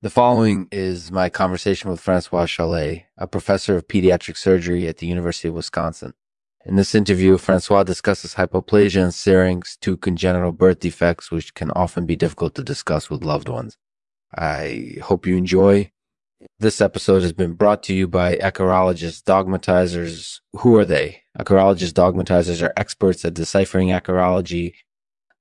The following is my conversation with Francois Chollet, a professor of pediatric surgery at the University of Wisconsin. In this interview, Francois discusses hypoplasia and syrinx, two congenital birth defects, which can often be difficult to discuss with loved ones. I hope you enjoy. This episode has been brought to you by Acarologists Dogmatizers. Who are they? Acarologists Dogmatizers are experts at deciphering acarology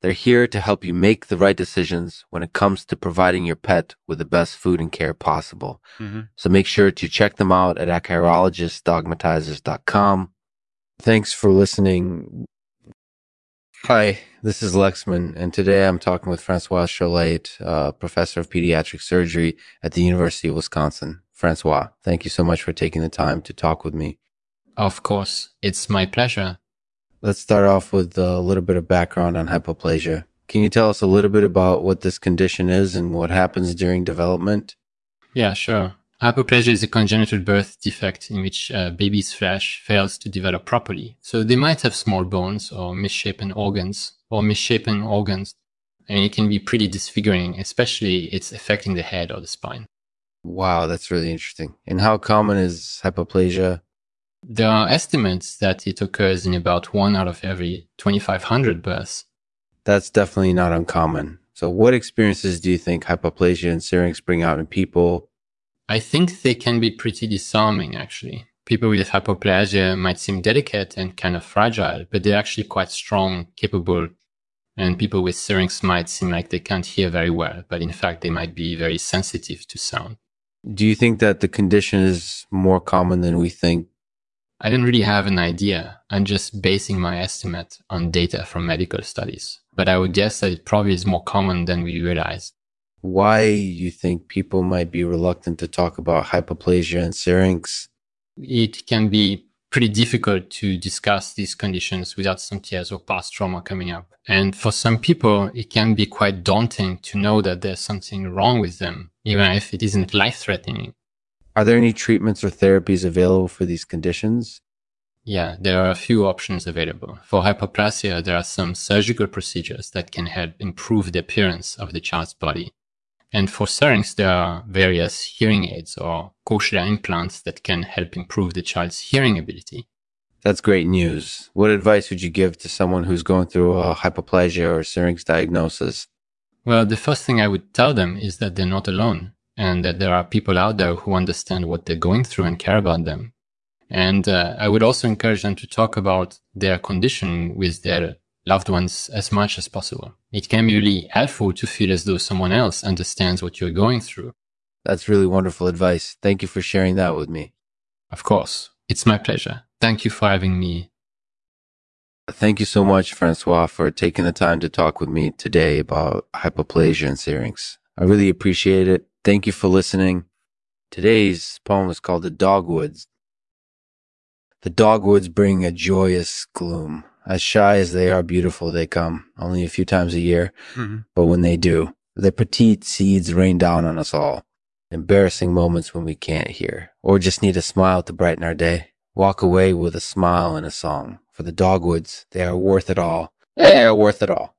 they're here to help you make the right decisions when it comes to providing your pet with the best food and care possible. Mm-hmm. So make sure to check them out at acarologistdogmatizers.com. Thanks for listening. Hi, this is Lexman, and today I'm talking with Francois Chollet, uh, professor of pediatric surgery at the University of Wisconsin. Francois, thank you so much for taking the time to talk with me. Of course, it's my pleasure. Let's start off with a little bit of background on hypoplasia. Can you tell us a little bit about what this condition is and what happens during development? Yeah, sure. Hypoplasia is a congenital birth defect in which a baby's flesh fails to develop properly. So they might have small bones or misshapen organs or misshapen organs. And it can be pretty disfiguring, especially it's affecting the head or the spine. Wow, that's really interesting. And how common is hypoplasia there are estimates that it occurs in about one out of every 2,500 births. That's definitely not uncommon. So, what experiences do you think hypoplasia and syrinx bring out in people? I think they can be pretty disarming, actually. People with hypoplasia might seem delicate and kind of fragile, but they're actually quite strong, capable. And people with syrinx might seem like they can't hear very well, but in fact, they might be very sensitive to sound. Do you think that the condition is more common than we think I don't really have an idea. I'm just basing my estimate on data from medical studies. But I would guess that it probably is more common than we realize. Why do you think people might be reluctant to talk about hypoplasia and syrinx? It can be pretty difficult to discuss these conditions without some tears or past trauma coming up. And for some people, it can be quite daunting to know that there's something wrong with them, even if it isn't life threatening. Are there any treatments or therapies available for these conditions? Yeah, there are a few options available. For hypoplasia, there are some surgical procedures that can help improve the appearance of the child's body. And for syrinx, there are various hearing aids or cochlear implants that can help improve the child's hearing ability. That's great news. What advice would you give to someone who's going through a hypoplasia or syrinx diagnosis? Well, the first thing I would tell them is that they're not alone and that there are people out there who understand what they're going through and care about them. And uh, I would also encourage them to talk about their condition with their loved ones as much as possible. It can be really helpful to feel as though someone else understands what you're going through. That's really wonderful advice. Thank you for sharing that with me. Of course. It's my pleasure. Thank you for having me. Thank you so much, Francois, for taking the time to talk with me today about hypoplasia and syrinx. I really appreciate it. Thank you for listening. Today's poem is called The Dogwoods. The dogwoods bring a joyous gloom. As shy as they are beautiful, they come only a few times a year. Mm-hmm. But when they do, their petite seeds rain down on us all. Embarrassing moments when we can't hear or just need a smile to brighten our day. Walk away with a smile and a song. For the dogwoods, they are worth it all. They are worth it all.